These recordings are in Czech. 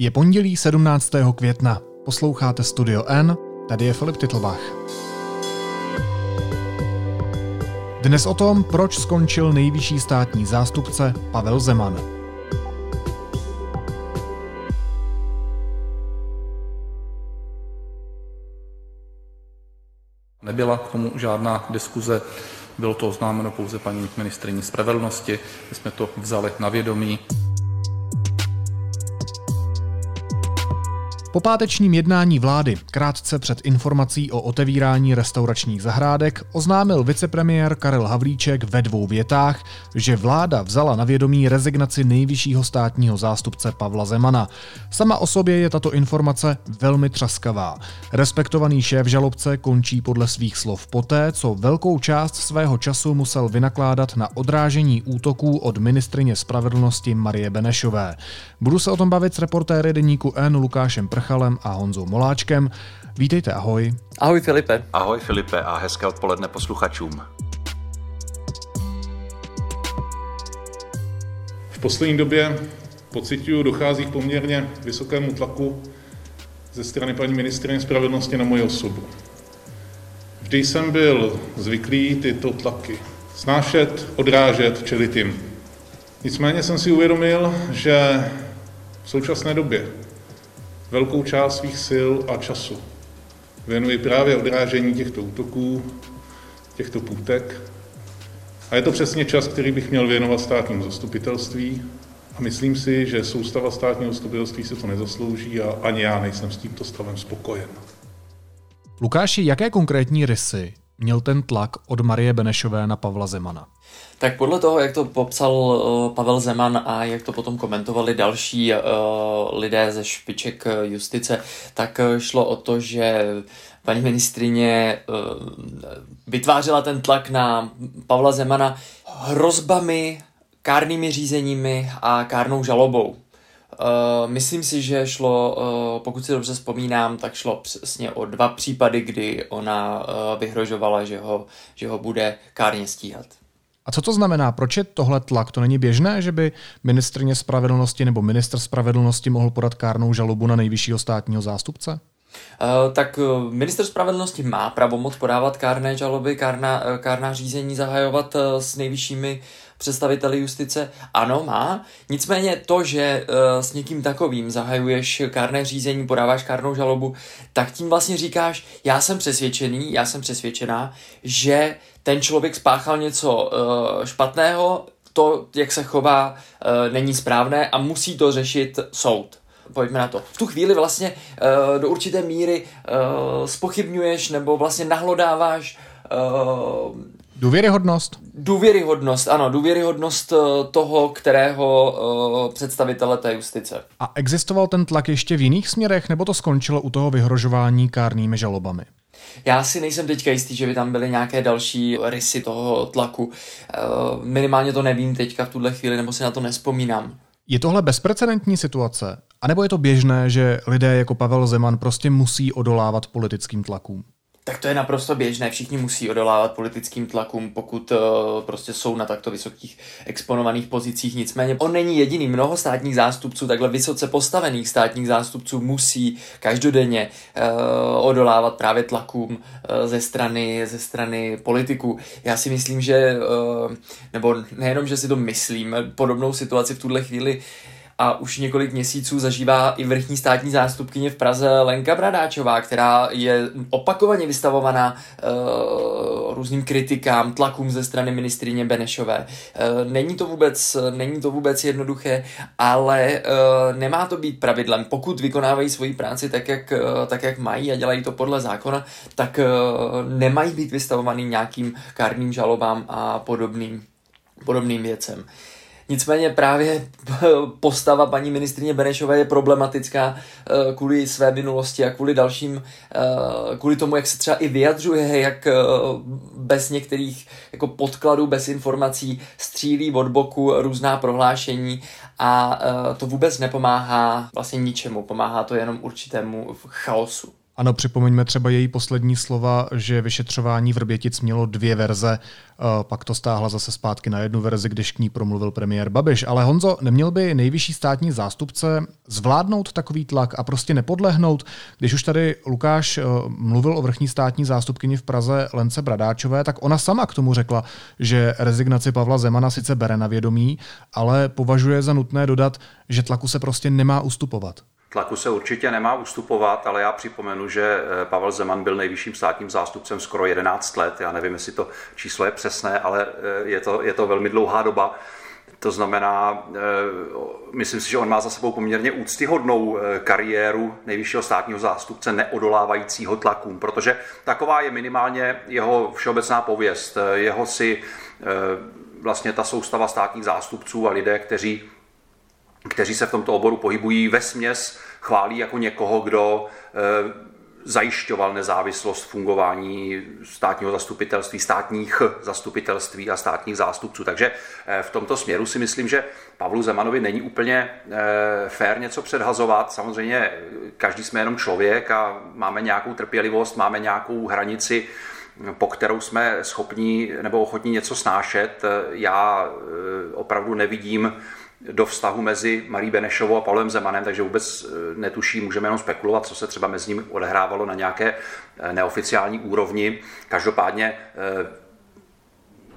Je pondělí 17. května. Posloucháte Studio N, tady je Filip Titlbach. Dnes o tom, proč skončil nejvyšší státní zástupce Pavel Zeman. Nebyla k tomu žádná diskuze, bylo to oznámeno pouze paní ministriní spravedlnosti, my jsme to vzali na vědomí. Po pátečním jednání vlády, krátce před informací o otevírání restauračních zahrádek, oznámil vicepremiér Karel Havlíček ve dvou větách, že vláda vzala na vědomí rezignaci nejvyššího státního zástupce Pavla Zemana. Sama o sobě je tato informace velmi třaskavá. Respektovaný šéf žalobce končí podle svých slov poté, co velkou část svého času musel vynakládat na odrážení útoků od ministrině spravedlnosti Marie Benešové. Budu se o tom bavit s reportéry deníku N Lukášem Prchalem a Honzou Moláčkem. Vítejte, ahoj. Ahoj Filipe. Ahoj Filipe a hezké odpoledne posluchačům. V poslední době pocituju, dochází k poměrně vysokému tlaku ze strany paní ministrině spravedlnosti na moji osobu. Vždy jsem byl zvyklý tyto tlaky snášet, odrážet, čelit jim. Nicméně jsem si uvědomil, že v současné době velkou část svých sil a času věnuji právě odrážení těchto útoků, těchto půtek. A je to přesně čas, který bych měl věnovat státnímu zastupitelství. A myslím si, že soustava státního zastupitelství si to nezaslouží a ani já nejsem s tímto stavem spokojen. Lukáši, jaké konkrétní rysy měl ten tlak od Marie Benešové na Pavla Zemana? Tak podle toho, jak to popsal uh, Pavel Zeman a jak to potom komentovali další uh, lidé ze špiček justice, tak šlo o to, že paní ministrině vytvářela ten tlak na Pavla Zemana hrozbami, kárnými řízeními a kárnou žalobou. Uh, myslím si, že šlo, uh, pokud si dobře vzpomínám, tak šlo přesně o dva případy, kdy ona uh, vyhrožovala, že ho, že ho bude kárně stíhat. A co to znamená? Proč je tohle tlak? To není běžné, že by ministrně spravedlnosti nebo minister spravedlnosti mohl podat kárnou žalobu na nejvyššího státního zástupce? Tak minister spravedlnosti má pravomoc podávat kárné žaloby, kárná, kárná řízení zahajovat s nejvyššími představiteli justice? Ano, má. Nicméně to, že uh, s někým takovým zahajuješ kárné řízení, podáváš kárnou žalobu, tak tím vlastně říkáš, já jsem přesvědčený, já jsem přesvědčená, že ten člověk spáchal něco uh, špatného, to, jak se chová, uh, není správné a musí to řešit soud pojďme na to. V tu chvíli vlastně uh, do určité míry uh, spochybňuješ nebo vlastně nahlodáváš uh, Důvěryhodnost? Důvěryhodnost, ano, důvěryhodnost toho, kterého uh, představitele té justice. A existoval ten tlak ještě v jiných směrech, nebo to skončilo u toho vyhrožování kárnými žalobami? Já si nejsem teďka jistý, že by tam byly nějaké další rysy toho tlaku. Uh, minimálně to nevím teďka v tuhle chvíli, nebo si na to nespomínám. Je tohle bezprecedentní situace? A nebo je to běžné, že lidé jako Pavel Zeman prostě musí odolávat politickým tlakům? Tak to je naprosto běžné, všichni musí odolávat politickým tlakům, pokud uh, prostě jsou na takto vysokých exponovaných pozicích. Nicméně on není jediný. Mnoho státních zástupců, takhle vysoce postavených státních zástupců musí každodenně uh, odolávat právě tlakům uh, ze strany, ze strany politiků. Já si myslím, že, uh, nebo nejenom, že si to myslím, podobnou situaci v tuhle chvíli uh, a už několik měsíců zažívá i vrchní státní zástupkyně v Praze Lenka Bradáčová, která je opakovaně vystavovaná uh, různým kritikám, tlakům ze strany ministrině Benešové. Uh, není, to vůbec, není to vůbec jednoduché, ale uh, nemá to být pravidlem. Pokud vykonávají svoji práci tak jak, uh, tak, jak mají a dělají to podle zákona, tak uh, nemají být vystavovaný nějakým kárným žalobám a podobným, podobným věcem. Uh, Nicméně právě postava paní ministrině Benešové je problematická eh, kvůli své minulosti a kvůli dalším, eh, kvůli tomu, jak se třeba i vyjadřuje, jak eh, bez některých jako podkladů, bez informací střílí od boku různá prohlášení a to vůbec nepomáhá vlastně ničemu, pomáhá to jenom určitému chaosu. Ano, připomeňme třeba její poslední slova, že vyšetřování Vrbětic mělo dvě verze, eh, pak to stáhla zase zpátky na jednu verzi, když k ní promluvil premiér Babiš. Ale Honzo, neměl by nejvyšší státní zástupce zvládnout takový tlak a prostě nepodlehnout? Když už tady Lukáš eh, mluvil o vrchní státní zástupkyni v Praze Lence Bradáčové, tak ona sama k tomu řekla, že rezignaci Pavla Zemana sice bere na vědomí, ale považuje za nutné dodat, že tlaku se prostě nemá ustupovat. Tlaku se určitě nemá ustupovat, ale já připomenu, že eh, Pavel Zeman byl nejvyšším státním zástupcem skoro 11 let. Já nevím, jestli to číslo je přesné, ale eh, je to, je to velmi dlouhá doba. To znamená, eh, myslím si, že on má za sebou poměrně úctyhodnou kariéru nejvyššího státního zástupce neodolávajícího tlakům, protože taková je minimálně jeho všeobecná pověst. Jeho si vlastně ta soustava státních zástupců a lidé, kteří kteří se v tomto oboru pohybují ve směs, chválí jako někoho, kdo eh, zajišťoval nezávislost fungování státního zastupitelství, státních zastupitelství a státních zástupců. Takže eh, v tomto směru si myslím, že Pavlu Zemanovi není úplně eh, fér něco předhazovat. Samozřejmě každý jsme jenom člověk a máme nějakou trpělivost, máme nějakou hranici, po kterou jsme schopní nebo ochotní něco snášet. Já opravdu nevidím do vztahu mezi Marí Benešovou a Pavlem Zemanem, takže vůbec eh, netuší, můžeme jenom spekulovat, co se třeba mezi nimi odehrávalo na nějaké eh, neoficiální úrovni. Každopádně eh,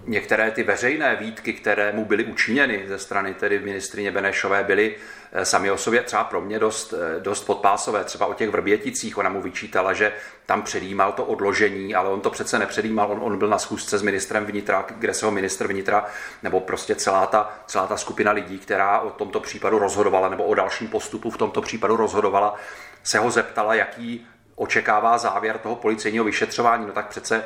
některé ty veřejné výtky, které mu byly učiněny ze strany tedy ministrině Benešové, byly eh, sami o sobě třeba pro mě dost, eh, dost podpásové. Třeba o těch vrběticích ona mu vyčítala, že tam předjímal to odložení, ale on to přece nepředjímal, on, on byl na schůzce s ministrem vnitra, kde se ho ministr vnitra, nebo prostě celá ta, celá ta skupina lidí, která o tomto případu rozhodovala, nebo o dalším postupu v tomto případu rozhodovala, se ho zeptala, jaký očekává závěr toho policejního vyšetřování, no tak přece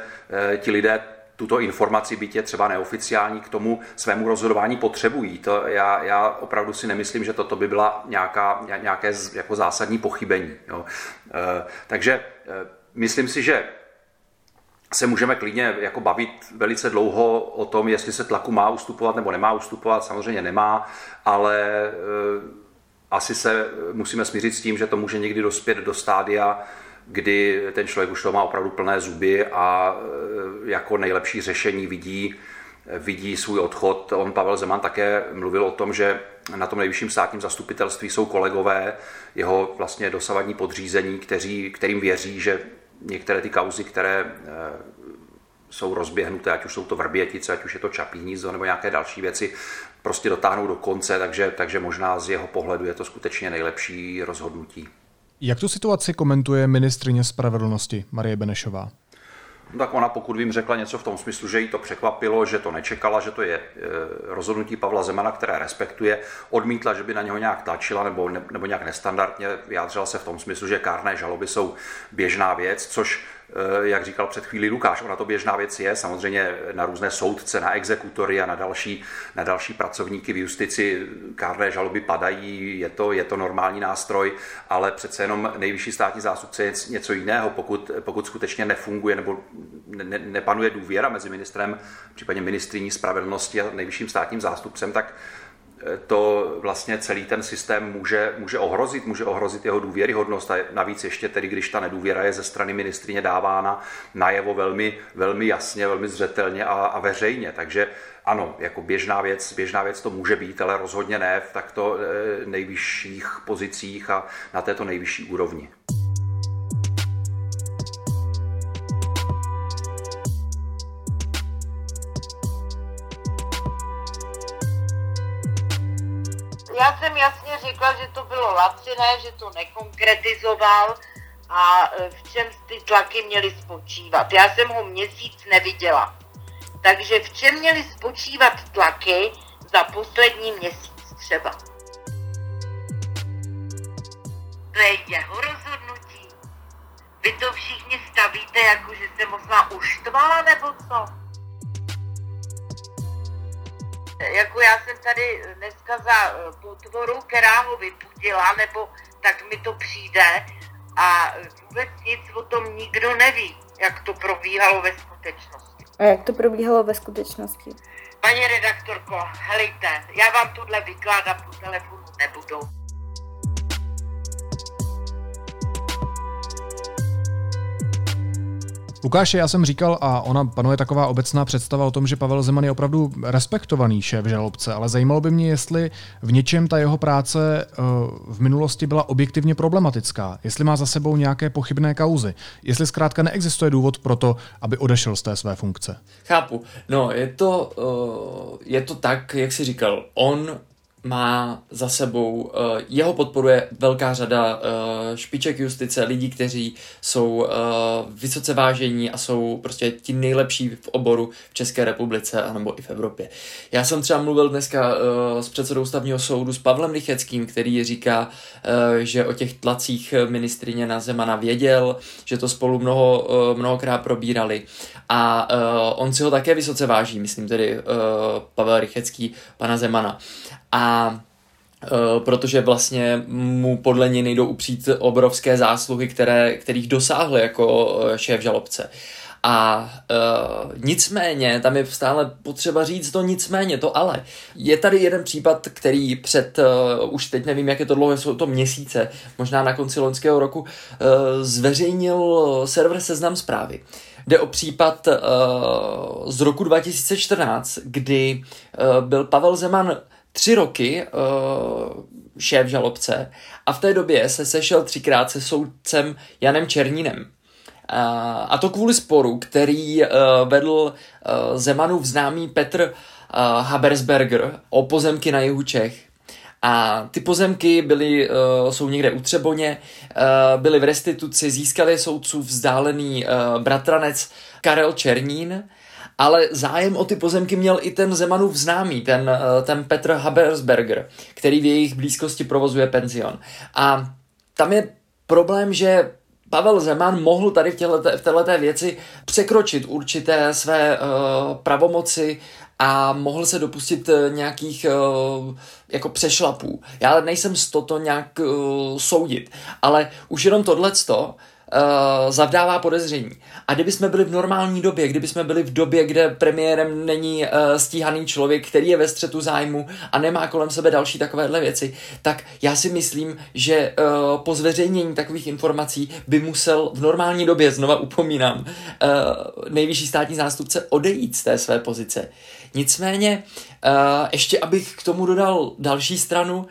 e, ti lidé tuto informaci, bytě třeba neoficiální, k tomu svému rozhodování potřebují. To já, já opravdu si nemyslím, že toto by byla nějaká, nějaké jako zásadní pochybení. Jo. E, takže e, myslím si, že se můžeme klidně jako bavit velice dlouho o tom, jestli se tlaku má ustupovat nebo nemá ustupovat. Samozřejmě nemá, ale e, asi se musíme smířit s tím, že to může někdy dospět do stádia, kdy ten člověk už to má opravdu plné zuby a e, jako nejlepší řešení vidí, vidí svůj odchod. On, Pavel Zeman, také mluvil o tom, že na tom nejvyšším státním zastupitelství jsou kolegové, jeho vlastně dosavadní podřízení, kteří, kterým věří, že některé ty kauzy, které e, jsou rozběhnuté, ať už jsou to vrbětice, ať už je to čapí hnízdo nebo nějaké další věci, prostě dotáhnou do konce, takže, takže možná z jeho pohledu je to skutečně nejlepší rozhodnutí. Jak tu situaci komentuje ministrině spravedlnosti Marie Benešová? No tak ona, pokud vím, řekla něco v tom smyslu, že jí to překvapilo, že to nečekala, že to je e, rozhodnutí Pavla Zemana, které respektuje. Odmítla, že by na něho nějak tlačila nebo, nebo nějak nestandardně. Vyjádřila se v tom smyslu, že kárné žaloby jsou běžná věc, což jak říkal před chvílí Lukáš, ona to běžná věc je, samozřejmě na různé soudce, na exekutory a na další, na další pracovníky v justici kárné žaloby padají, je to, je to normální nástroj, ale přece jenom nejvyšší státní zástupce je něco jiného, pokud, pokud skutečně nefunguje nebo ne, nepanuje důvěra mezi ministrem, případně ministriní spravedlnosti a nejvyšším státním zástupcem, tak to vlastně celý ten systém může, může ohrozit, může ohrozit jeho důvěryhodnost a navíc ještě tedy, když ta nedůvěra je ze strany ministrině dávána najevo velmi, velmi jasně, velmi zřetelně a, a veřejně. Takže ano, jako běžná věc, běžná věc to může být, ale rozhodně ne v takto eh, nejvyšších pozicích a na této nejvyšší úrovni. Já jsem jasně řekla, že to bylo laciné, že to nekonkretizoval a e, v čem ty tlaky měly spočívat. Já jsem ho měsíc neviděla. Takže v čem měly spočívat tlaky za poslední měsíc třeba? To je jeho rozhodnutí. Vy to všichni stavíte, jako že se možná uštvala, nebo co? Jako já jsem tady dneska za eh, potvoru, která ho vypudila, nebo tak mi to přijde a vůbec nic o tom nikdo neví, jak to probíhalo ve skutečnosti. A jak to probíhalo ve skutečnosti? Paní redaktorko, helejte, já vám tohle vykládat po telefonu nebudu. Lukáše, já jsem říkal, a ona panuje taková obecná představa o tom, že Pavel Zeman je opravdu respektovaný šéf žalobce, ale zajímalo by mě, jestli v něčem ta jeho práce eh, v minulosti byla objektivně problematická, jestli má za sebou nějaké pochybné kauzy, jestli zkrátka neexistuje důvod pro to, aby odešel z té své funkce. Chápu. No, je to, uh, je to tak, jak jsi říkal, on má za sebou, uh, jeho podporuje velká řada uh, špiček justice, lidí, kteří jsou uh, vysoce vážení a jsou prostě ti nejlepší v oboru v České republice nebo i v Evropě. Já jsem třeba mluvil dneska s předsedou stavního soudu s Pavlem Rycheckým, který říká, že o těch tlacích ministrině na Zemana věděl, že to spolu mnoho, mnohokrát probírali a on si ho také vysoce váží, myslím tedy Pavel Rychecký, pana Zemana. A Uh, protože vlastně mu podle něj nejdou upřít obrovské zásluhy, které, kterých dosáhl jako šéf žalobce. A uh, nicméně, tam je stále potřeba říct to nicméně, to ale. Je tady jeden případ, který před, už teď nevím, jak je to dlouho, jsou to měsíce, možná na konci loňského roku, zveřejnil server Seznam zprávy. Jde o případ z roku 2014, kdy byl Pavel Zeman tři roky uh, šéf žalobce a v té době se sešel třikrát se soudcem Janem Černínem. Uh, a to kvůli sporu, který uh, vedl Zemanův známý Petr Habersberger o pozemky na jihu Čech. A ty pozemky byly, jsou někde u Třeboně, byly v restituci, získali soudců vzdálený bratranec Karel Černín ale zájem o ty pozemky měl i ten Zemanův známý, ten, eh, ten Petr Habersberger, který v jejich blízkosti provozuje penzion. A tam je problém, že Pavel Zeman mohl tady v, těchto, v této věci překročit určité své uh, pravomoci a mohl se dopustit uh, nějakých uh, jako přešlapů. Já nejsem z toto nějak uh, soudit, ale už jenom tohleto uh, zavdává podezření. A kdyby jsme byli v normální době, kdyby jsme byli v době, kde premiérem není uh, stíhaný člověk, který je ve střetu zájmu a nemá kolem sebe další takovéhle věci, tak já si myslím, že uh, po zveřejnění takových informací by musel v normální době, znova upomínám, uh, nejvyšší státní zástupce odejít z té své pozice. Nicméně, uh, ještě abych k tomu dodal další stranu,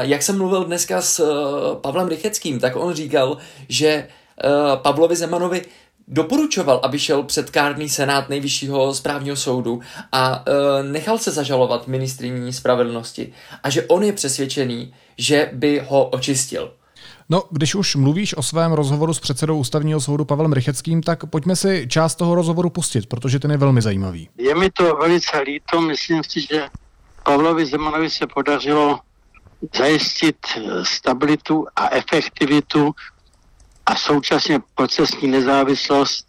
jak jsem mluvil dneska s uh, Pavlem Rycheckým, tak on říkal, že Eh, Pavlovi Zemanovi doporučoval, aby šel před kárný senát nejvyššího správního soudu a e, nechal se zažalovat ministriní spravedlnosti a že on je přesvědčený, že by ho očistil. No, když už mluvíš o svém rozhovoru s předsedou ústavního soudu Pavlem Rycheckým, tak pojďme si část toho rozhovoru pustit, protože ten je velmi zajímavý. Je mi to velice líto, myslím si, že Pavlovi Zemanovi se podařilo zajistit stabilitu a efektivitu a současně procesní nezávislost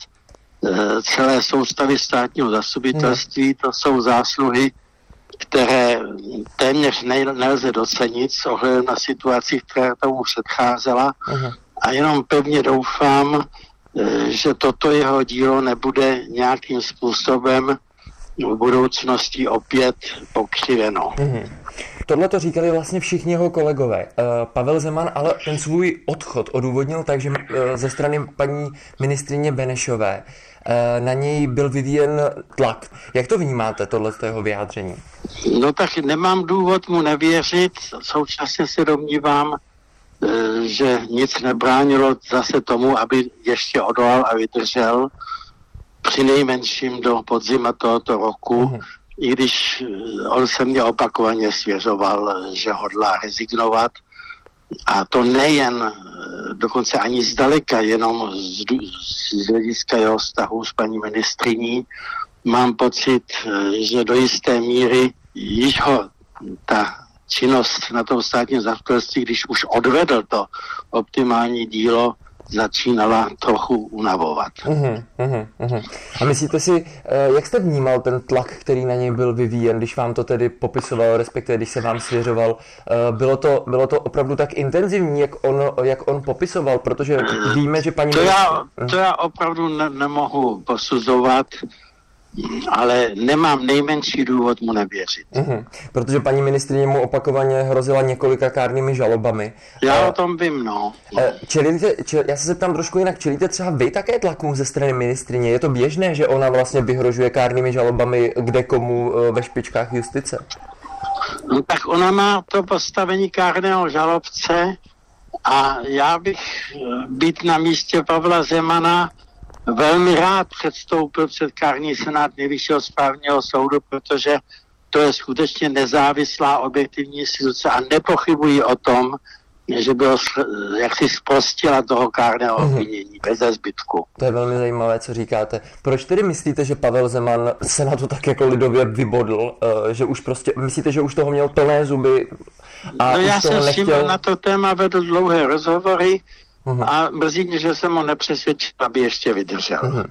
eh, celé soustavy státního zastupitelství. Hmm. To jsou zásluhy, které téměř nelze docenit s ohledem na situaci, která tomu předcházela. A jenom pevně doufám, eh, že toto jeho dílo nebude nějakým způsobem v budoucnosti opět pokřiveno. Uh-huh. Tohle to říkali vlastně všichni jeho kolegové. Uh, Pavel Zeman ale ten svůj odchod odůvodnil tak, že uh, ze strany paní ministrině Benešové uh, na něj byl vyvíjen tlak. Jak to vnímáte, tohle jeho vyjádření? No tak nemám důvod mu nevěřit. Současně se domnívám, že nic nebránilo zase tomu, aby ještě odolal a vydržel při nejmenším do podzima tohoto roku. Uh-huh i když eh, on se mě opakovaně svěřoval, že hodlá rezignovat. A to nejen, eh, dokonce ani zdaleka, jenom z, z hlediska jeho vztahu s paní ministriní, mám pocit, eh, že do jisté míry již ho ta činnost na tom státním zastupitelství, když už odvedl to optimální dílo, začínala trochu unavovat. Uh-huh, uh-huh, uh-huh. A myslíte si, eh, jak jste vnímal ten tlak, který na něj byl vyvíjen, když vám to tedy popisoval, respektive když se vám svěřoval? Eh, bylo to, bylo to opravdu tak intenzivní, jak on, jak on popisoval? Protože víme, že paní... To já, to já opravdu ne, nemohu posuzovat. Ale nemám nejmenší důvod mu nevěřit. Mm-hmm. Protože paní ministrině mu opakovaně hrozila několika kárnými žalobami. Já o tom vím, no. Čelíte, čel, já se zeptám trošku jinak, čelíte třeba vy také tlakům ze strany ministrině? Je to běžné, že ona vlastně vyhrožuje kárnými žalobami kde komu ve špičkách justice? No tak ona má to postavení kárného žalobce a já bych být na místě Pavla Zemana velmi rád předstoupil před kární senát nejvyššího správního soudu, protože to je skutečně nezávislá objektivní instituce a nepochybuji o tom, že bylo jak si zprostila toho kárného mhm. obvinění, mm-hmm. bez zbytku. To je velmi zajímavé, co říkáte. Proč tedy myslíte, že Pavel Zeman se na to tak jako lidově vybodl, uh, že už prostě, myslíte, že už toho měl plné zuby a no já jsem nechtěl... s ním na to téma vedl dlouhé rozhovory, Uh-huh. A mrzí mě, že jsem ho nepřesvědčil, aby ještě vydržel. Uh-huh.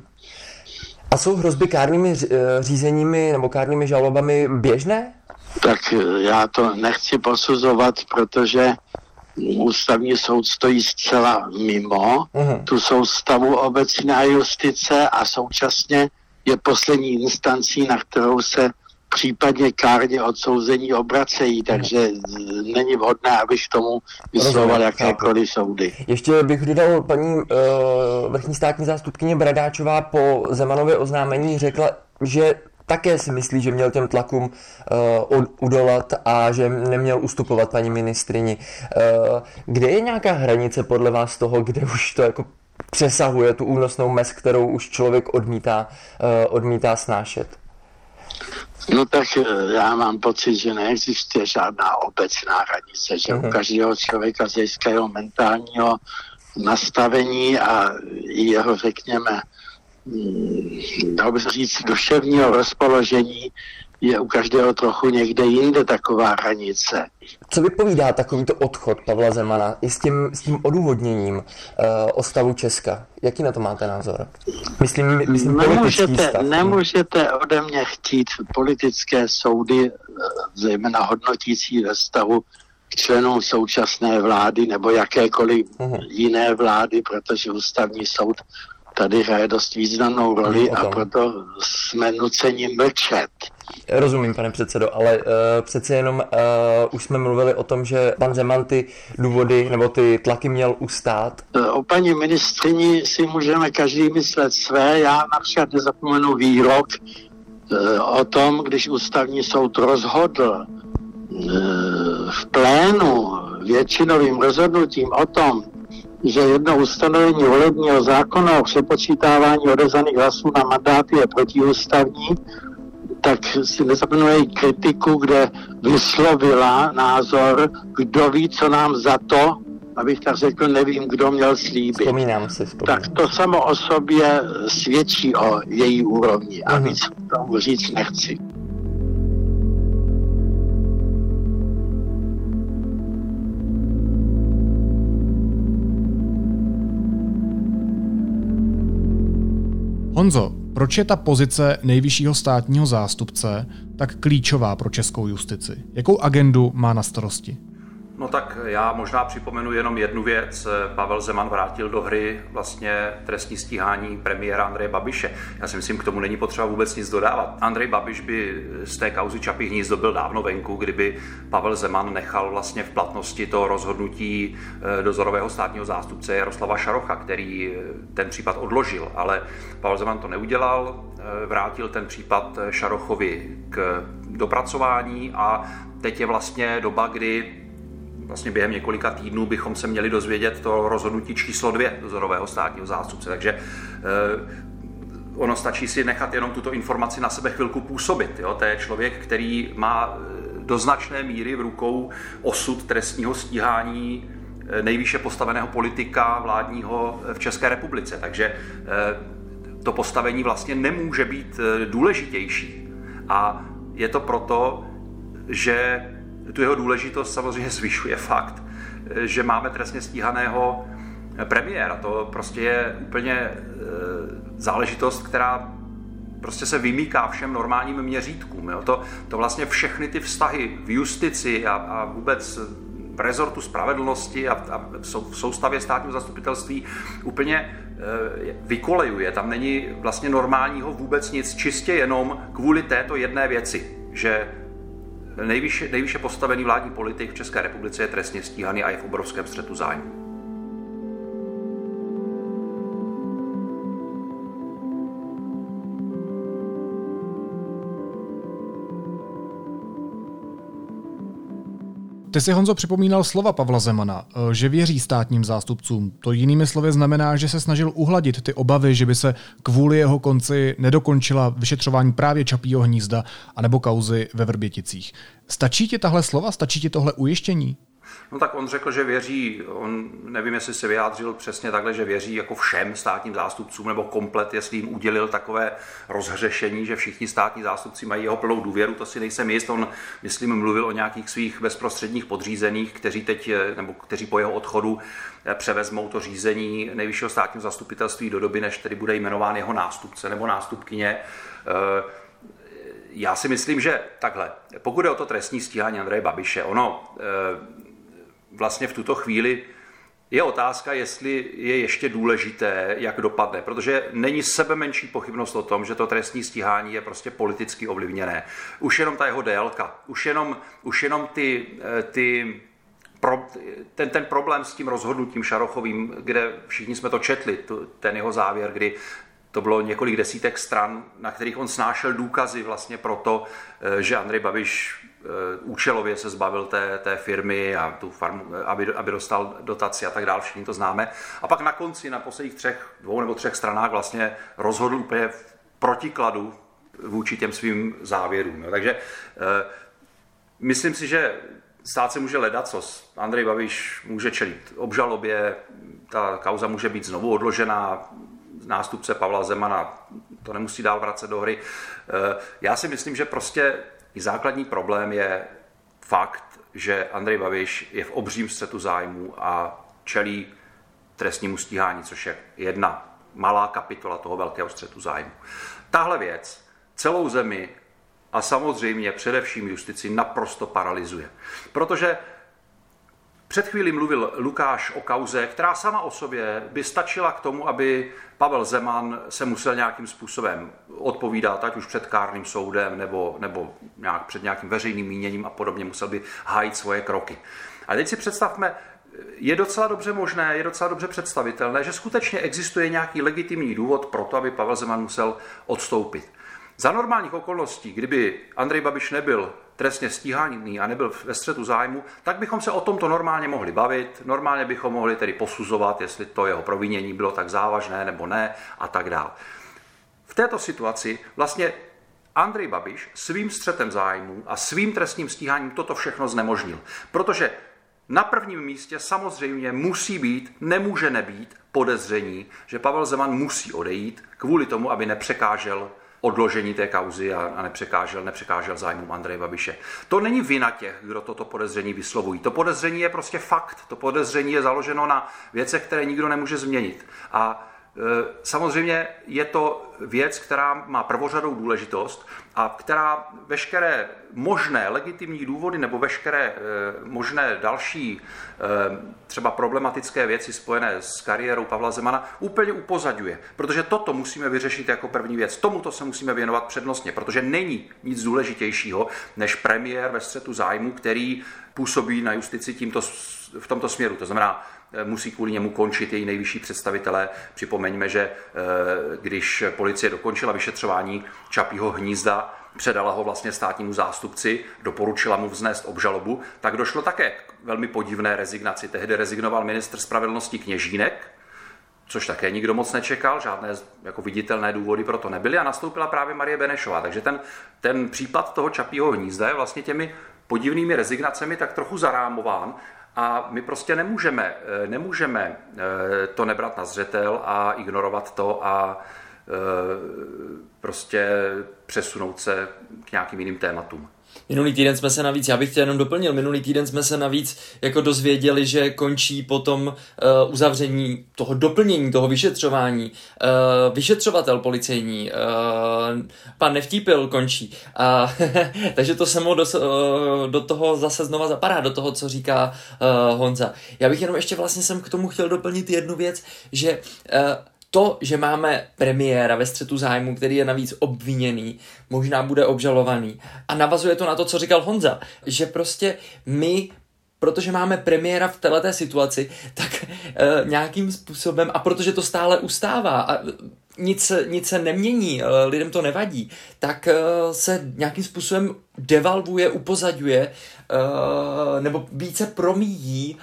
A jsou hrozby kárnými eh, řízeními nebo kárnými žalobami běžné? Tak eh, já to nechci posuzovat, protože ústavní soud stojí zcela mimo uh-huh. tu soustavu obecné justice a současně je poslední instancí, na kterou se případně kárně odsouzení obracejí, takže není vhodné, abych tomu vysloval jakékoliv soudy. Ještě bych dodal paní uh, vrchní státní zástupkyně Bradáčová po Zemanově oznámení řekla, že také si myslí, že měl těm tlakům uh, udolat a že neměl ustupovat paní ministrini. Uh, kde je nějaká hranice podle vás toho, kde už to jako přesahuje tu únosnou mez, kterou už člověk odmítá, uh, odmítá snášet? No tak eh, já mám pocit, že neexistuje žádná obecná hranice, že u mhm. každého člověka z hlediska mentálního nastavení a jeho, řekněme, hm, dal bych říct, duševního rozpoložení je u každého trochu někde jinde taková hranice. Co vypovídá takovýto odchod Pavla Zemana i s tím, s tím odůvodněním uh, o stavu Česka? Jaký na to máte názor? Myslím, myslím nemůžete, stav. nemůžete ode mě chtít politické soudy, eh, zejména hodnotící ve stavu k členům současné vlády nebo jakékoliv uh-huh. jiné vlády, protože ústavní soud tady hraje dost významnou roli a proto jsme nuceni mlčet. Rozumím, pane předsedo, ale uh, přece jenom uh, už jsme mluvili o tom, že pan Zeman ty důvody nebo ty tlaky měl ustát. Eh, o paní ministrini si můžeme každý myslet své. Já například nezapomenu výrok uh, o tom, když ústavní soud rozhodl uh, v plénu většinovým rozhodnutím o tom, že jedno ustanovení volebního zákona o přepočítávání odezaných hlasů na mandáty je protiústavní, tak si nezapomenují kritiku, kde vyslovila názor, kdo ví, co nám za to, abych tak řekl, nevím, kdo měl slíbit. Vzpomínám si. Vzpomínám. Tak to samo o sobě svědčí o její úrovni a víc tomu říct nechci. Honzo, proč je ta pozice nejvyššího státního zástupce tak klíčová pro českou justici? Jakou agendu má na starosti? No tak já možná připomenu jenom jednu věc. Pavel Zeman vrátil do hry vlastně trestní stíhání premiéra Andreje Babiše. Já si myslím, k tomu není potřeba vůbec nic dodávat. Andrej Babiš by z té kauzy Čapí hnízdo byl dávno venku, kdyby Pavel Zeman nechal vlastně v platnosti to rozhodnutí eh, dozorového státního zástupce Jaroslava Šarocha, který eh, ten případ odložil. Ale Pavel Zeman to neudělal, eh, vrátil ten případ Šarochovi k dopracování a teď je vlastně doba, kdy vlastně během několika týdnů bychom se měli dozvědět to rozhodnutí číslo dvě dozorového státního zástupce. Takže eh, ono stačí si nechat jenom tuto informaci na sebe chvilku působit. Jo? To je člověk, který má eh, do značné míry v rukou osud trestního stíhání eh, nejvýše postaveného politika vládního v České republice. Takže to postavení vlastně nemůže být důležitější. A je to proto, že tu jeho důležitost samozřejmě zvyšuje fakt, že máme trestně stíhaného premiéra. To prostě je úplně e, záležitost, která prostě se vymýká všem normálním měřítkům. Jo. To, to vlastně všechny ty vztahy v justici a, a vůbec v rezortu spravedlnosti a, a v soustavě státního zastupitelství úplně e, vykolejuje. Tam není vlastně normálního vůbec nic, čistě jenom kvůli této jedné věci, že nejvyšší, nejvyšší postavený vládní politik v České republice je trestně stíhaný a je v obrovském střetu zájmu. Ty si, Honzo, připomínal slova Pavla Zemana, eh, že věří státním zástupcům. To jinými slovy znamená, že se snažil uhladit ty obavy, že by se kvůli jeho konci nedokončila vyšetřování právě Čapího hnízda anebo kauzy ve Vrběticích. Stačí ti tahle slova? Stačí ti tohle ujištění? No tak on řekl, že věří, on nevím, jestli se vyjádřil přesně takhle, že věří jako všem státním zástupcům nebo komplet, jestli jim udělil takové rozhřešení, že všichni státní zástupci mají jeho plnou důvěru, to si nejsem jist. On, myslím, mluvil o nějakých svých bezprostředních podřízených, kteří teď, nebo kteří po jeho odchodu eh, převezmou to řízení nejvyššího státního zastupitelství do doby, než tedy bude jmenován jeho nástupce nebo nástupkyně. Eh, já si myslím, že takhle, pokud je o to trestní stíhání Andreje Babiše, ono eh, vlastně v tuto chvíli je otázka, jestli je ještě důležité, jak dopadne, protože není sebe menší pochybnost o tom, že to trestní stíhání je prostě politicky ovlivněné. Už jenom ta jeho délka, už jenom, už jenom ty, eh, ty pro, ten, ten problém s tím rozhodnutím Šarochovým, kde všichni jsme to četli, tu, ten jeho závěr, kdy to bylo několik desítek stran, na kterých on snášel důkazy vlastně pro to, eh, že Andrej Babiš účelově se zbavil té, té firmy a tu farmu, aby, aby dostal dotaci a tak dále, všichni to známe. A pak na konci, na posledních třech, dvou nebo třech stranách vlastně rozhodl úplně v protikladu vůči těm svým závěrům. Jo. Takže eh, myslím si, že stát se může ledat, co Andrej Babiš může čelit obžalobě, ta kauza může být znovu odložená, nástupce Pavla Zemana to nemusí dál vracet do hry. Eh, já si myslím, že prostě základní problém je fakt, že Andrej Babiš je v obřím střetu zájmu a čelí trestnímu stíhání, což je jedna malá kapitola toho velkého střetu zájmu. Tahle věc celou zemi a samozřejmě především justici naprosto paralizuje. Protože před chvílí mluvil Lukáš o kauze, která sama o sobě by stačila k tomu, aby Pavel Zeman se musel nějakým způsobem odpovídat, ať už před kárným soudem nebo, nebo nějak před nějakým veřejným míněním a podobně, musel by hájit svoje kroky. A teď si představme, je docela dobře možné, je docela dobře představitelné, že skutečně existuje nějaký legitimní důvod pro to, aby Pavel Zeman musel odstoupit. Za normálních okolností, kdyby Andrej Babiš nebyl trestně stíhaný a nebyl ve střetu zájmu, tak bychom se o tomto normálně mohli bavit, normálně bychom mohli tedy posuzovat, jestli to jeho provinění bylo tak závažné nebo ne a tak dále. V této situaci vlastně Andrej Babiš svým střetem zájmu a svým trestním stíháním toto všechno znemožnil. Protože na prvním místě samozřejmě musí být, nemůže nebýt podezření, že Pavel Zeman musí odejít kvůli tomu, aby nepřekážel odložení té kauzy a, nepřekážel, nepřekážel zájmům Andreje Babiše. To není vina těch, kdo toto podezření vyslovují. To podezření je prostě fakt. To podezření je založeno na věcech, které nikdo nemůže změnit. A Samozřejmě je to věc, která má prvořadou důležitost a která veškeré možné legitimní důvody nebo veškeré eh, možné další eh, třeba problematické věci spojené s kariérou Pavla Zemana úplně upozadňuje. Protože toto musíme vyřešit jako první věc. Tomuto se musíme věnovat přednostně, protože není nic důležitějšího než premiér ve střetu zájmu, který působí na justici tímto, v tomto směru. To znamená, eh, musí kvůli němu končit její nejvyšší představitelé. Připomeňme, že když policie dokončila vyšetřování Čapího hnízda, předala ho vlastně státnímu zástupci, doporučila mu vznést obžalobu, tak došlo také k velmi podivné rezignaci. Tehdy rezignoval ministr spravedlnosti Kněžínek, což také nikdo moc nečekal, žádné jako viditelné důvody pro to nebyly a nastoupila právě Marie Benešová. Takže ten, ten případ toho Čapího hnízda je vlastně těmi podivnými rezignacemi tak trochu zarámován a my prostě nemůžeme, eh, nemůžeme eh, to nebrat na zřetel a ignorovat to a Eh, prostě přesunout se k nějakým jiným tématům. Minulý týden jsme se navíc, já bych tě jenom doplnil, minulý týden jsme se navíc jako dozvěděli, že končí potom uh, uzavření toho doplnění, toho vyšetřování. Uh, vyšetřovatel policejní, uh, pan Nevtípil končí. Uh, takže to samo do, uh, do toho zase znova zapadá, do toho, co říká uh, Honza. Já bych jenom ještě vlastně jsem k tomu chtěl doplnit jednu věc, že uh, to, že máme premiéra ve střetu zájmu, který je navíc obviněný, možná bude obžalovaný. A navazuje to na to, co říkal Honza, že prostě my protože máme premiéra v této situaci, tak e, nějakým způsobem, a protože to stále ustává a nic, nic se nemění, e, lidem to nevadí, tak e, se nějakým způsobem devalvuje, upozaduje e, nebo více promíjí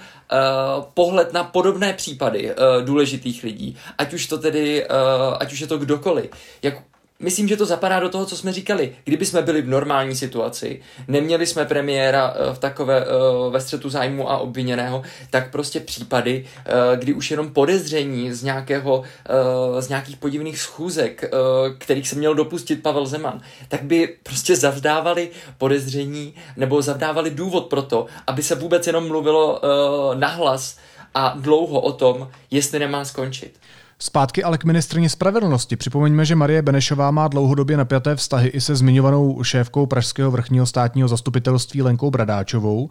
pohled na podobné případy uh, důležitých lidí, ať už to tedy, uh, ať už je to kdokoliv. Jak Myslím, že to zapadá do toho, co jsme říkali. Kdyby jsme byli v normální situaci, neměli jsme premiéra eh, v takové eh, ve střetu zájmu a obviněného, tak prostě případy, eh, kdy už jenom podezření z nějakého, z nějakých podivných schůzek, kterých se měl dopustit Pavel Zeman, tak by prostě zavdávali podezření nebo zavdávali důvod pro to, aby se vůbec jenom mluvilo nahlas a dlouho o tom, jestli nemá skončit. Zpátky ale k ministrně spravedlnosti. Připomeňme, že Marie Benešová má dlouhodobě napjaté vztahy i se zmiňovanou šéfkou Pražského vrchního státního zastupitelství Lenkou Bradáčovou.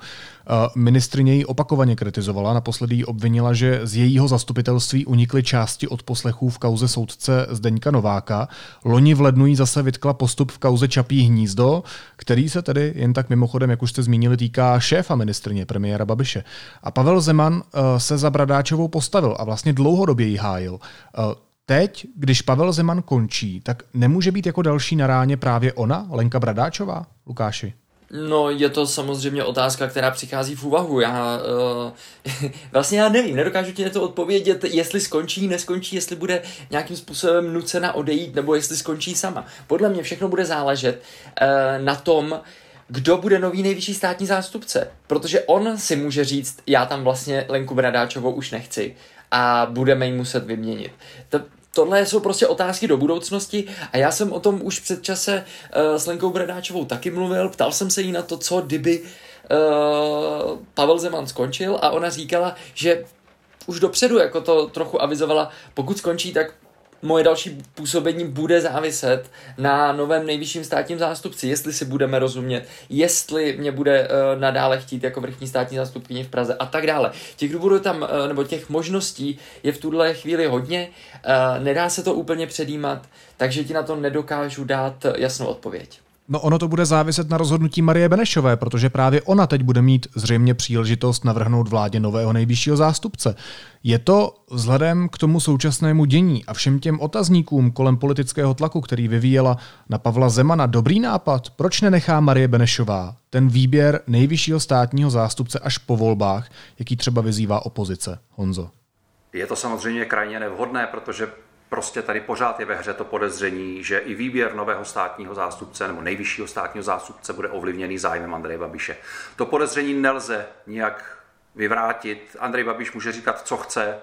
Ministrině ji opakovaně kritizovala, naposledy ji obvinila, že z jejího zastupitelství unikly části od poslechů v kauze soudce Zdeňka Nováka. Loni v lednu jí zase vytkla postup v kauze Čapí hnízdo, který se tedy jen tak mimochodem, jak už jste zmínili, týká šéfa ministrině premiéra Babiše. A Pavel Zeman eh, se za Bradáčovou postavil a vlastně dlouhodobě ji hájil. Eh, teď, když Pavel Zeman končí, tak nemůže být jako další na ráně právě ona, Lenka Bradáčová, Lukáši? No, je to samozřejmě otázka, která přichází v úvahu. Já uh, vlastně já nevím, nedokážu ti na to odpovědět, jestli skončí, neskončí, jestli bude nějakým způsobem nucena odejít, nebo jestli skončí sama. Podle mě všechno bude záležet uh, na tom, kdo bude nový nejvyšší státní zástupce. Protože on si může říct, já tam vlastně Lenku Bradáčovou už nechci a budeme ji muset vyměnit. To, tohle jsou prostě otázky do budoucnosti a já jsem o tom už před čase uh, s Lenkou Bradáčovou taky mluvil, ptal jsem se jí na to, co kdyby uh, Pavel Zeman skončil a ona říkala, že už dopředu jako to trochu avizovala, pokud skončí, tak moje další působení bude záviset na novém nejvyšším státním zástupci, jestli si budeme rozumět, jestli mě bude uh, nadále chtít jako vrchní státní zástupkyně v Praze a tak dále. Těch důvodů tam, uh, nebo těch možností je v tuhle chvíli hodně, uh, nedá se to úplně předjímat, takže ti na to nedokážu dát jasnou odpověď. No ono to bude záviset na rozhodnutí Marie Benešové, protože právě ona teď bude mít zřejmě příležitost navrhnout vládě nového nejvyššího zástupce. Je to vzhledem k tomu současnému dění a všem těm otazníkům kolem politického tlaku, který vyvíjela na Pavla Zemana, dobrý nápad? Proč nenechá Marie Benešová ten výběr nejvyššího státního zástupce až po volbách, jaký třeba vyzývá opozice? Honzo. Je to samozřejmě krajně nevhodné, protože prostě tady pořád je ve hře to podezření, že i výběr nového státního zástupce nebo nejvyššího státního zástupce bude ovlivněný zájmem Andreje Babiše. To podezření nelze nijak vyvrátit. Andrej Babiš může říkat, co chce,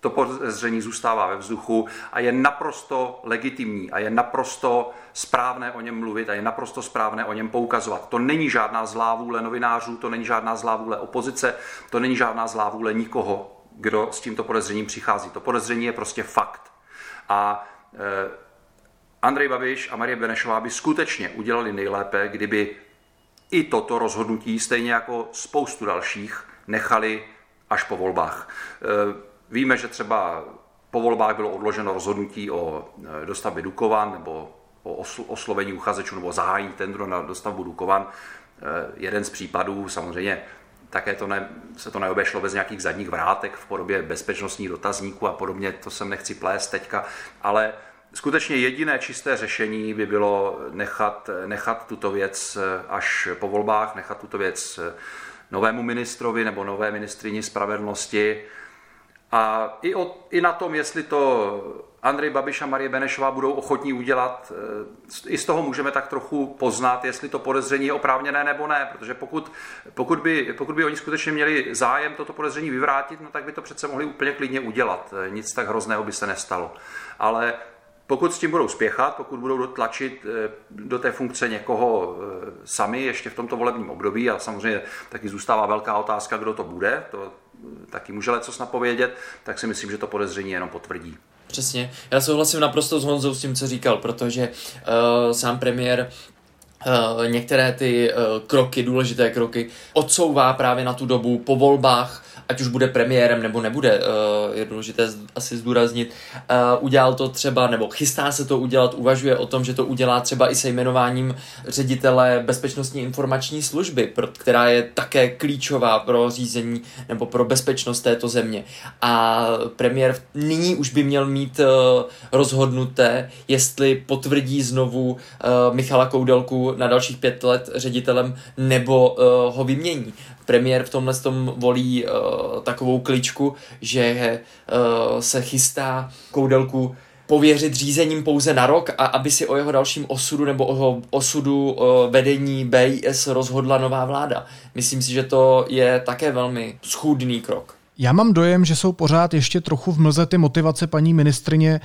to podezření zůstává ve vzduchu a je naprosto legitimní a je naprosto správné o něm mluvit a je naprosto správné o něm poukazovat. To není žádná zlá vůle novinářů, to není žádná zlá vůle opozice, to není žádná zlá vůle nikoho, kdo s tímto podezřením přichází. To podezření je prostě fakt. A eh, Andrej Babiš a Marie Benešová by skutečně udělali nejlépe, kdyby i toto rozhodnutí, stejně jako spoustu dalších, nechali až po volbách. Eh, víme, že třeba po volbách bylo odloženo rozhodnutí o eh, dostavbě Dukovan nebo o oslovení uchazečů nebo zahájení tendru na dostavbu Dukovan. Jeden z případů, samozřejmě také to ne, se to neobešlo bez nějakých zadních vrátek v podobě bezpečnostních dotazníků a podobně, to sem nechci plést teďka, ale skutečně jediné čisté řešení by bylo nechat, nechat tuto věc až po volbách, nechat tuto věc novému ministrovi nebo nové ministrině spravedlnosti. A i, o, i na tom, jestli to Andrej Babiš a Marie Benešová budou ochotní udělat, eh, i z toho můžeme tak trochu poznat, jestli to podezření je oprávněné nebo ne, protože pokud, pokud, by, pokud by oni skutečně měli zájem toto podezření vyvrátit, no tak by to přece mohli úplně klidně udělat. Eh, nic tak hrozného by se nestalo. Ale pokud s tím budou spěchat, pokud budou dotlačit eh, do té funkce někoho sami ještě v tomto volebním období, a samozřejmě taky zůstává velká otázka, kdo to bude, to taky může lecos napovědět, tak si myslím, že to podezření jenom potvrdí. Přesně. Já souhlasím naprosto s Honzou s tím, co říkal, protože uh, sám premiér Uh, některé ty uh, kroky, důležité kroky, odsouvá právě na tu dobu po volbách, ať už bude premiérem nebo nebude, eh, je důležité asi zdůraznit, eh, udělal to třeba, nebo chystá se to udělat, uvažuje o tom, že to udělá třeba i se jmenováním ředitele bezpečnostní informační služby, která je také klíčová pro řízení nebo pro bezpečnost této země. A premiér nyní už by měl mít eh, rozhodnuté, jestli potvrdí znovu Michala Koudelku na dalších pět let ředitelem nebo ho vymění premiér v tomhle tom volí uh, takovou kličku, že uh, se chystá koudelku pověřit řízením pouze na rok a aby si o jeho dalším osudu nebo o osudu uh, vedení BIS rozhodla nová vláda. Myslím si, že to je také velmi schůdný krok. Já mám dojem, že jsou pořád ještě trochu v mlze ty motivace paní ministrině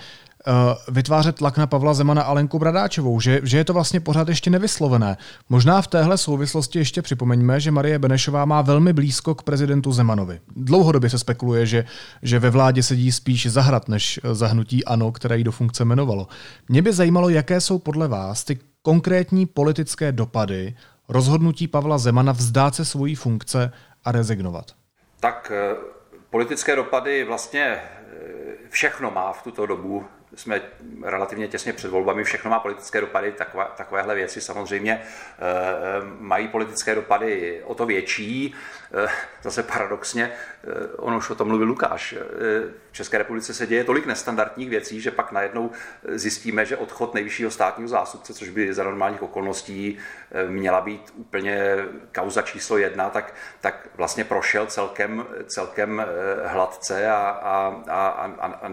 vytvářet tlak na Pavla Zemana a Lenku Bradáčovou, že, že je to vlastně pořád ještě nevyslovené. Možná v téhle souvislosti ještě připomeňme, že Marie Benešová má velmi blízko k prezidentu Zemanovi. Dlouhodobě se spekuluje, že, že ve vládě sedí spíš zahrad než zahnutí ANO, které jí do funkce jmenovalo. Mě by zajímalo, jaké jsou podle vás ty konkrétní politické dopady rozhodnutí Pavla Zemana vzdát se svojí funkce a rezignovat. Tak eh, politické dopady vlastně eh, všechno má v tuto dobu jsme relativně těsně před volbami, všechno má politické dopady, takové, takovéhle věci samozřejmě e, mají politické dopady o to větší. E, zase paradoxně, e, ono už o tom mluvil Lukáš, v České republice se děje tolik nestandardních věcí, že pak najednou zjistíme, že odchod nejvyššího státního zástupce, což by za normálních okolností měla být úplně kauza číslo jedna, tak, tak vlastně prošel celkem, celkem hladce a, a, a, a, a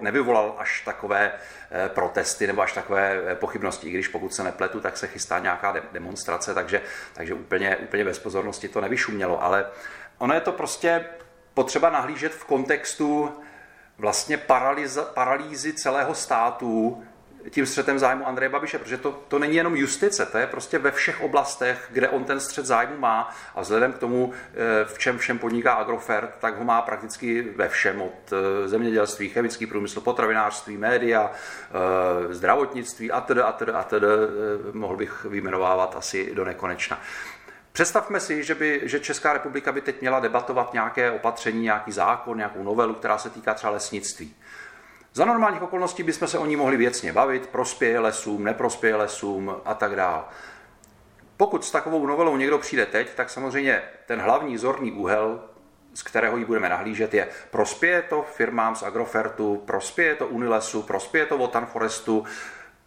nevyvolal, až takové eh, protesty nebo až takové eh, pochybnosti, i když pokud se nepletu, tak se chystá nějaká demonstrace, takže, takže úplně, úplně bez pozornosti to nevyšumělo, ale ono je to prostě potřeba nahlížet v kontextu vlastně paralýzy celého státu tím střetem zájmu Andreje Babiše, protože to, to není jenom justice, to je prostě ve všech oblastech, kde on ten střet zájmu má a vzhledem k tomu, eh, v čem všem podniká Agrofert, tak ho má prakticky ve všem, od eh, zemědělství, chemický průmysl, potravinářství, média, eh, zdravotnictví a tedy, a tedy, a tedy, mohl bych vyjmenovávat asi do nekonečna. Představme si, že, by, že Česká republika by teď měla debatovat nějaké opatření, nějaký zákon, nějakou novelu, která se týká třeba lesnictví. Za normálních okolností bychom se o ní mohli věcně bavit, prospěje lesům, neprospěje lesům a tak dále. Pokud s takovou novelou někdo přijde teď, tak samozřejmě ten hlavní zorný úhel, z kterého ji budeme nahlížet, je prospěje to firmám z Agrofertu, prospěje to Unilesu, prospěje to Wotan Forestu,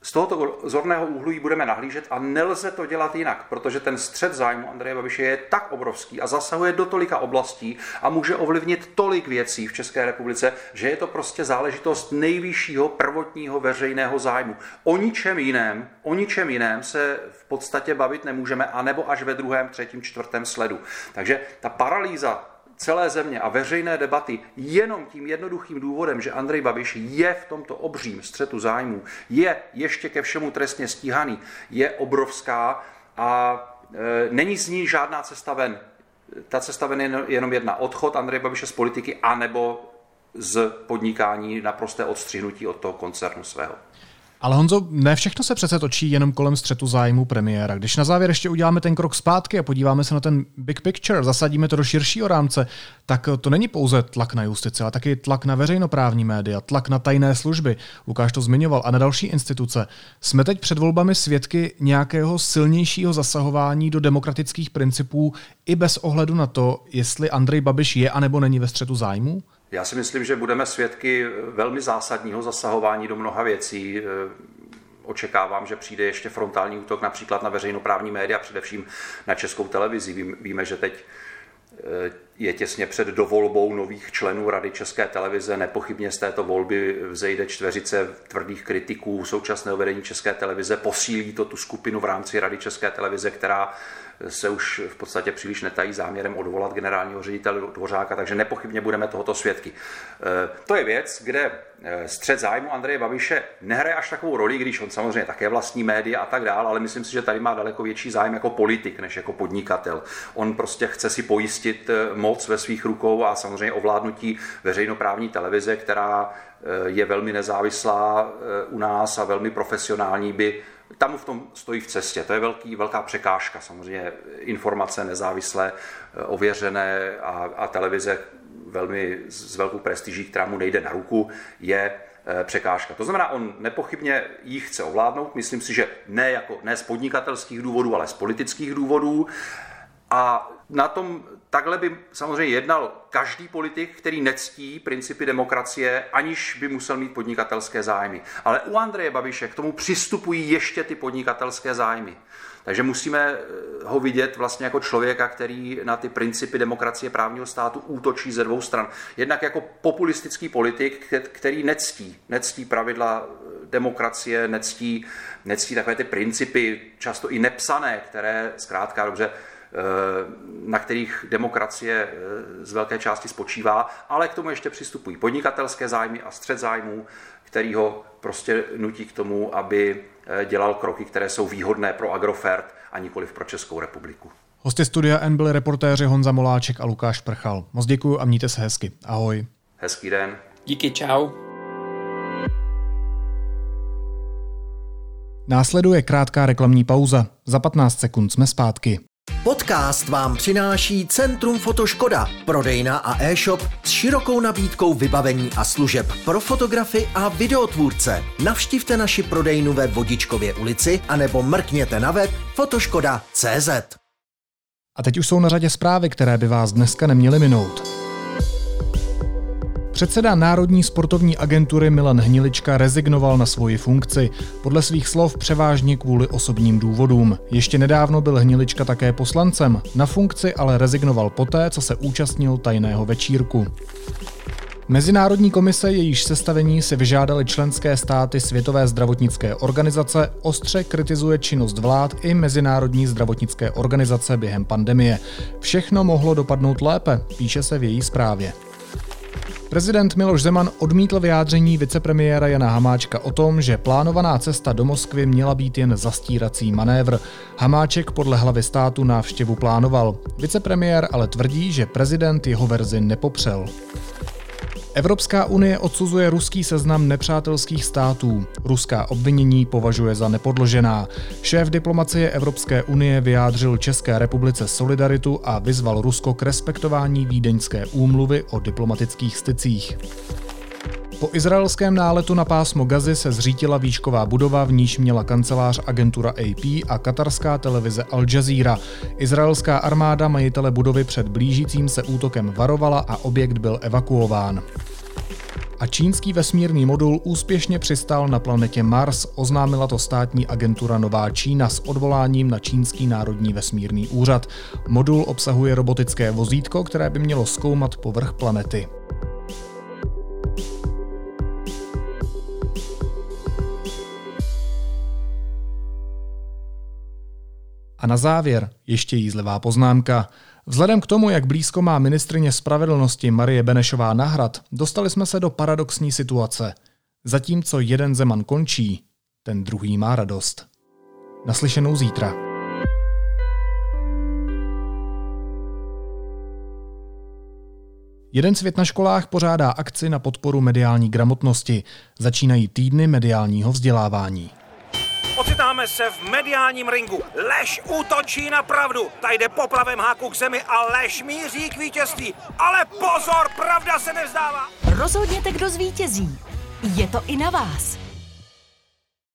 z tohoto zorného úhlu ji budeme nahlížet a nelze to dělat jinak, protože ten střed zájmu Andreje Babiše je tak obrovský a zasahuje do tolika oblastí a může ovlivnit tolik věcí v České republice, že je to prostě záležitost nejvyššího prvotního veřejného zájmu. O ničem jiném, o ničem jiném se v podstatě bavit nemůžeme, anebo až ve druhém, třetím, čtvrtém sledu. Takže ta paralýza celé země a veřejné debaty jenom tím jednoduchým důvodem, že Andrej Babiš je v tomto obřím střetu zájmů, je ještě ke všemu trestně stíhaný, je obrovská a e, není z ní žádná cesta ven. Ta cesta ven je jenom jedna. Odchod Andreje Babiše z politiky anebo z podnikání naprosté odstřihnutí od toho koncernu svého. Ale Honzo, ne všechno se přece točí jenom kolem střetu zájmu premiéra. Když na závěr ještě uděláme ten krok zpátky a podíváme se na ten big picture, zasadíme to do širšího rámce, tak to není pouze tlak na justici, ale taky tlak na veřejnoprávní média, tlak na tajné služby. Lukáš to zmiňoval a na další instituce. Jsme teď před volbami svědky nějakého silnějšího zasahování do demokratických principů i bez ohledu na to, jestli Andrej Babiš je anebo není ve střetu zájmu? Já si myslím, že budeme svědky velmi zásadního zasahování do mnoha věcí. Očekávám, že přijde ještě frontální útok například na veřejnoprávní média, především na českou televizi. Víme, že teď je těsně před dovolbou nových členů Rady České televize. Nepochybně z této volby vzejde čtveřice tvrdých kritiků současného vedení České televize. Posílí to tu skupinu v rámci Rady České televize, která se už v podstatě příliš netají záměrem odvolat generálního ředitele Dvořáka, takže nepochybně budeme tohoto svědky. E, to je věc, kde e, střed zájmu Andreje Babiše nehraje až takovou roli, když on samozřejmě také vlastní média a tak dále, ale myslím si, že tady má daleko větší zájem jako politik než jako podnikatel. On prostě chce si pojistit e, moc ve svých rukou a samozřejmě ovládnutí veřejnoprávní televize, která je velmi nezávislá u nás a velmi profesionální, by tam v tom stojí v cestě. To je velký, velká překážka. Samozřejmě informace nezávislé, eh, ověřené a, a televize velmi s velkou prestiží, která mu nejde na ruku, je eh, překážka. To znamená, on nepochybně ji chce ovládnout, myslím si, že ne, jako, ne z podnikatelských důvodů, ale z politických důvodů. A na tom takhle by samozřejmě jednal každý politik, který nectí principy demokracie, aniž by musel mít podnikatelské zájmy. Ale u Andreje Babiše k tomu přistupují ještě ty podnikatelské zájmy. Takže musíme eh, ho vidět vlastně jako člověka, který na ty principy demokracie právního státu útočí ze dvou stran. Jednak jako populistický politik, který nectí, nectí pravidla eh, demokracie, nectí, nectí takové ty principy, často i nepsané, které zkrátka dobře na kterých demokracie eh, z velké části spočívá, ale k tomu ještě přistupují podnikatelské zájmy a střed zájmů, který ho prostě nutí k tomu, aby eh, dělal kroky, které jsou výhodné pro Agrofert a nikoliv pro Českou republiku. Hosty studia N byli reportéři Honza Moláček a Lukáš Prchal. Moc děkuji a mějte se hezky. Ahoj. Hezký den. Díky, čau. Následuje krátká reklamní pauza. Za 15 sekund jsme zpátky. Podcast vám přináší Centrum Fotoškoda, prodejna a e-shop s širokou nabídkou vybavení a služeb pro fotografy a videotvůrce. Navštivte naši prodejnu ve Vodičkově ulici anebo mrkněte na web fotoškoda.cz. A teď už jsou na řadě zprávy, které by vás dneska neměly minout. Předseda Národní sportovní agentury Milan Hnilička rezignoval na svoji funkci, podle svých slov převážně kvůli osobním důvodům. Ještě nedávno byl Hnilička také poslancem, na funkci ale rezignoval poté, co se účastnil tajného večírku. Mezinárodní komise, jejíž sestavení si vyžádali členské státy Světové zdravotnické organizace, ostře kritizuje činnost vlád i Mezinárodní zdravotnické organizace během pandemie. Všechno mohlo dopadnout lépe, píše se v její zprávě. Prezident Miloš Zeman odmítl vyjádření vicepremiéra Jana Hamáčka o tom, že plánovaná cesta do Moskvy měla být jen zastírací manévr. Hamáček podle hlavy státu návštěvu plánoval. Vicepremiér ale tvrdí, že prezident jeho verzi nepopřel. Evropská unie odsuzuje ruský seznam nepřátelských států. Ruská obvinění považuje za nepodložená. Šéf diplomacie Evropské unie vyjádřil České republice solidaritu a vyzval Rusko k respektování Vídeňské úmluvy o diplomatických stycích. Po izraelském náletu na pásmo Gazy se zřítila výšková budova, v níž měla kancelář agentura AP a katarská televize Al Jazeera. Izraelská armáda majitele budovy před blížícím se útokem varovala a objekt byl evakuován. A čínský vesmírný modul úspěšně přistál na planetě Mars, oznámila to státní agentura Nová Čína s odvoláním na Čínský národní vesmírný úřad. Modul obsahuje robotické vozítko, které by mělo zkoumat povrch planety. A na závěr ještě jízlivá poznámka. Vzhledem k tomu, jak blízko má ministrině spravedlnosti Marie Benešová na hrad, dostali jsme se do paradoxní situace. Zatímco jeden Zeman končí, ten druhý má radost. Naslyšenou zítra. Jeden svět na školách pořádá akci na podporu mediální gramotnosti. Začínají týdny mediálního vzdělávání. Ocitáme se v mediálním ringu. Lež útočí na pravdu. Ta jde poplavem háku k zemi a lež míří k vítězství. Ale pozor, pravda se nevzdává. Rozhodněte, kdo zvítězí. Je to i na vás.